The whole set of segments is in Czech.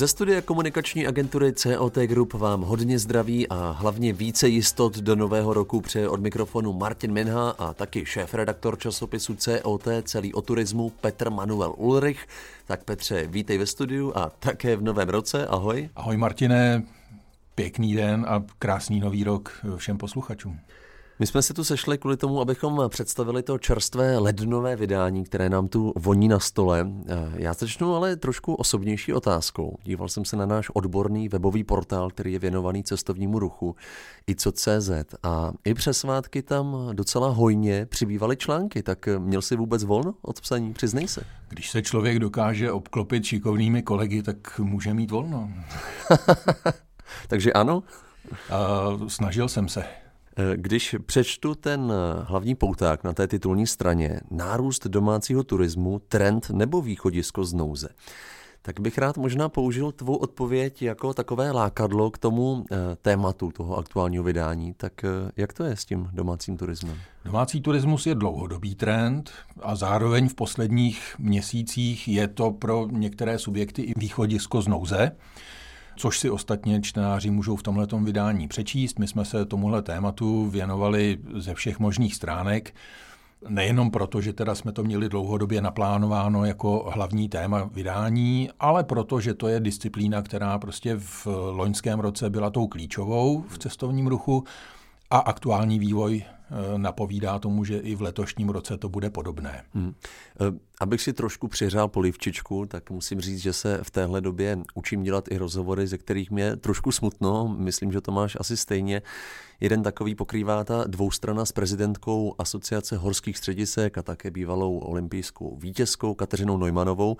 Ze studie komunikační agentury COT Group vám hodně zdraví a hlavně více jistot do nového roku přeje od mikrofonu Martin Minha a taky šéf-redaktor časopisu COT celý o turismu Petr Manuel Ulrich. Tak Petře, vítej ve studiu a také v novém roce. Ahoj. Ahoj Martine, pěkný den a krásný nový rok všem posluchačům. My jsme se tu sešli kvůli tomu, abychom představili to čerstvé lednové vydání, které nám tu voní na stole. Já začnu ale trošku osobnější otázkou. Díval jsem se na náš odborný webový portál, který je věnovaný cestovnímu ruchu, i.co.cz a i přes svátky tam docela hojně přibývaly články, tak měl si vůbec volno od psaní, přiznej se. Když se člověk dokáže obklopit šikovnými kolegy, tak může mít volno. Takže ano? Uh, snažil jsem se. Když přečtu ten hlavní pouták na té titulní straně, nárůst domácího turismu, trend nebo východisko z nouze, tak bych rád možná použil tvou odpověď jako takové lákadlo k tomu eh, tématu toho aktuálního vydání. Tak eh, jak to je s tím domácím turismem? Domácí turismus je dlouhodobý trend a zároveň v posledních měsících je to pro některé subjekty i východisko z nouze což si ostatně čtenáři můžou v tomhle vydání přečíst. My jsme se tomuhle tématu věnovali ze všech možných stránek. Nejenom proto, že teda jsme to měli dlouhodobě naplánováno jako hlavní téma vydání, ale proto, že to je disciplína, která prostě v loňském roce byla tou klíčovou v cestovním ruchu a aktuální vývoj napovídá tomu, že i v letošním roce to bude podobné. Hmm. Eh, abych si trošku přiřál polivčičku, tak musím říct, že se v téhle době učím dělat i rozhovory, ze kterých mě trošku smutno. Myslím, že to máš asi stejně. Jeden takový pokrývá ta dvoustrana s prezidentkou Asociace horských středisek a také bývalou olympijskou vítězkou Kateřinou Neumanovou.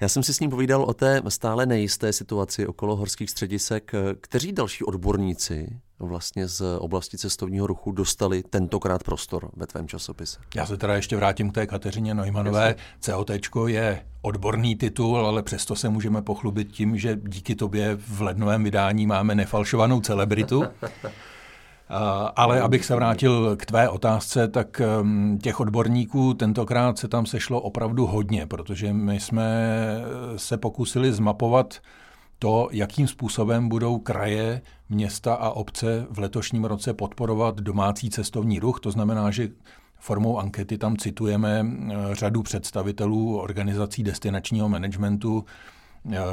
Já jsem si s ním povídal o té stále nejisté situaci okolo horských středisek. Kteří další odborníci vlastně z oblasti cestovního ruchu dostali tentokrát prostor ve tvém časopise? Já se teda ještě vrátím k té Kateřině Neumannové. COT je odborný titul, ale přesto se můžeme pochlubit tím, že díky tobě v lednovém vydání máme nefalšovanou celebritu. Ale abych se vrátil k tvé otázce, tak těch odborníků tentokrát se tam sešlo opravdu hodně, protože my jsme se pokusili zmapovat to, jakým způsobem budou kraje, města a obce v letošním roce podporovat domácí cestovní ruch. To znamená, že formou ankety tam citujeme uh, řadu představitelů organizací destinačního managementu, Eh,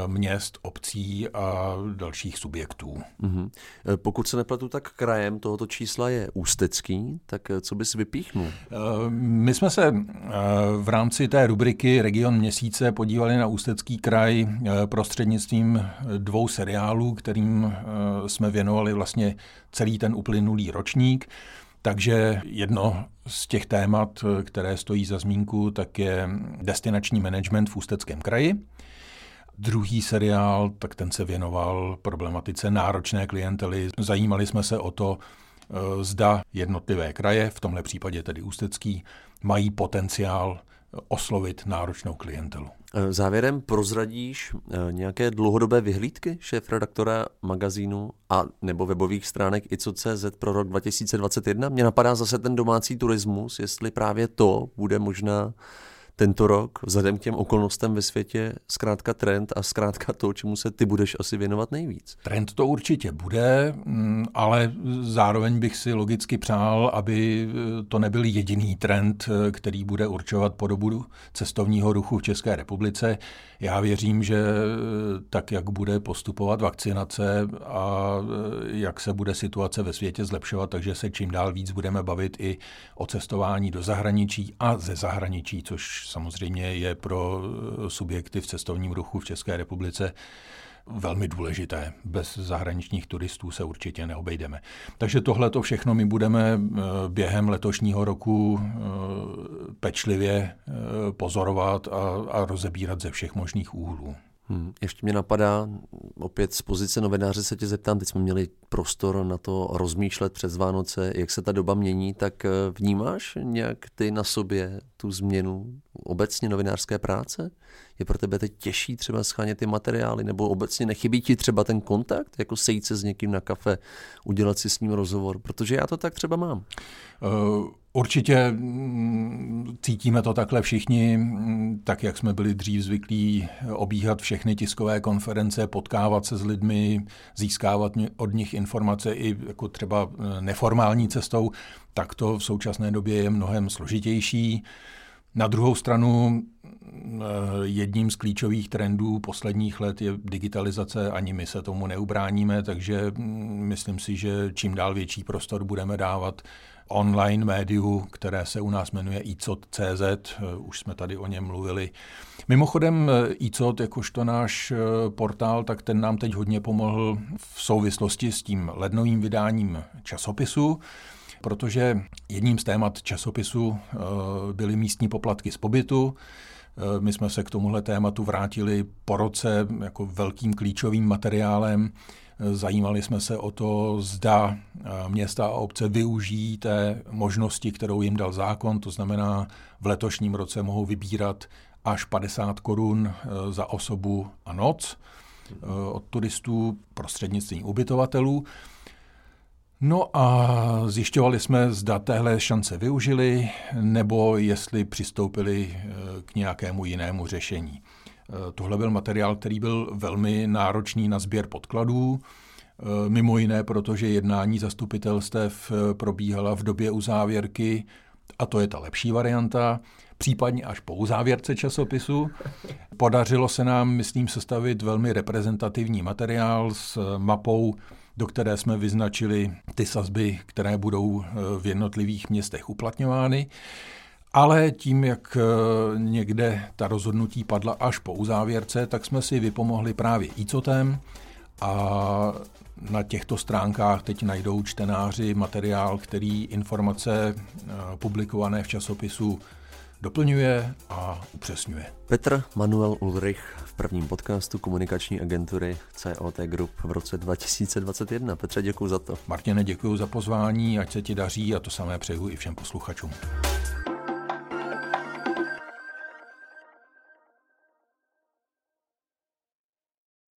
měst, obcí a dalších subjektů. Mm-hmm. Pokud se nepletu, tak krajem tohoto čísla je Ústecký, tak eh, co bys vypíchnul? My jsme se v rámci té rubriky Region měsíce podívali na Ústecký kraj prostřednictvím dvou seriálů, kterým jsme věnovali vlastně celý ten uplynulý ročník. Takže jedno z těch témat, které stojí za zmínku, tak je destinační management v Ústeckém kraji. Druhý seriál, tak ten se věnoval problematice náročné klientely. Zajímali jsme se o to, eh, zda jednotlivé kraje, v tomhle případě tedy Ústecký, mají potenciál oslovit náročnou klientelu. Eh, závěrem prozradíš eh, nějaké dlouhodobé vyhlídky šéf-redaktora magazínu a nebo webových stránek ICO.cz pro rok 2021? Mně napadá zase ten domácí turismus, jestli právě to bude možná tento rok, vzhledem k těm okolnostem ve světě, zkrátka trend a zkrátka to, čemu se ty budeš asi věnovat nejvíc. Trend to určitě bude, mm, ale zároveň bych si logicky přál, aby eh, to nebyl jediný trend, eh, který bude určovat podobu cestovního ruchu v České republice. Já věřím, že eh, tak, jak bude postupovat vakcinace a jak se bude situace ve světě zlepšovat, takže se čím dál víc budeme bavit i o cestování do zahraničí a ze zahraničí, což samozřejmě je pro eh, subjekty v cestovním ruchu v České republice velmi důležité. Bez zahraničních turistů se určitě neobejdeme. Takže tohle to všechno my budeme eh, během letošního roku eh, pečlivě pozorovat a, a rozebírat ze všech možných úhlů. Hmm, ještě mě napadá, opět z pozice novináře se tě zeptám, teď jsme měli prostor na to rozmýšlet přes Vánoce, jak se ta doba mění, tak eh, vnímáš nějak ty na sobě tu změnu obecně novinářské práce? Je pro tebe teď těžší třeba schánět ty materiály, nebo obecně nechybí ti třeba ten kontakt, jako sejít se s někým na kafe, udělat si s ním rozhovor? Protože já to tak třeba mám. Uh Určitě mm, cítíme to takhle všichni, mm, tak jak jsme byli dřív zvyklí obíhat všechny tiskové konference, potkávat se s lidmi, získávat od nich informace i jako třeba e, neformální cestou, tak to v současné době je mnohem složitější. Na druhou stranu mm, e, jedním z klíčových trendů posledních let je digitalizace, ani my se tomu neubráníme, takže myslím si, že čím dál větší prostor budeme dávat online médiu, které se u nás jmenuje ICOT.cz, eh, už jsme tady o něm mluvili. Mimochodem eh, ICOT, jakožto náš eh, portál, tak ten nám teď hodně pomohl v souvislosti s tím lednovým vydáním časopisu, protože jedním z témat časopisu byly místní poplatky z pobytu. My jsme se k tomuhle tématu vrátili po roce jako velkým klíčovým materiálem. Zajímali jsme se o to, zda eh, města a obce využijí té možnosti, kterou jim dal zákon, to znamená v letošním roce mohou vybírat až 50 korun eh, za osobu a noc eh, od turistů prostřednictvím ubytovatelů. No a zjišťovali jsme, zda téhle šance využili, nebo jestli přistoupili k nějakému jinému řešení. Eh, tohle byl materiál, který byl velmi náročný na sběr podkladů, eh, mimo jiné, protože jednání zastupitelstev eh, probíhala v době uzávěrky, a to je ta lepší varianta, případně až po uzávěrce časopisu. Podařilo se nám, myslím, sestavit velmi reprezentativní materiál s mapou, do které jsme vyznačili ty sazby, které budou v jednotlivých městech uplatňovány. Ale tím, jak eh, někde ta rozhodnutí padla až po uzávěrce, tak jsme si vypomohli právě ICOTem a na těchto stránkách teď najdou čtenáři materiál, který informace eh, publikované v časopisu doplňuje a upřesňuje. Petr Manuel Ulrich v prvním podcastu komunikační agentury COT Group v roce 2021. Petře, děkuji za to. Martine, děkuji za pozvání, ať se ti daří a to samé přeju i všem posluchačům.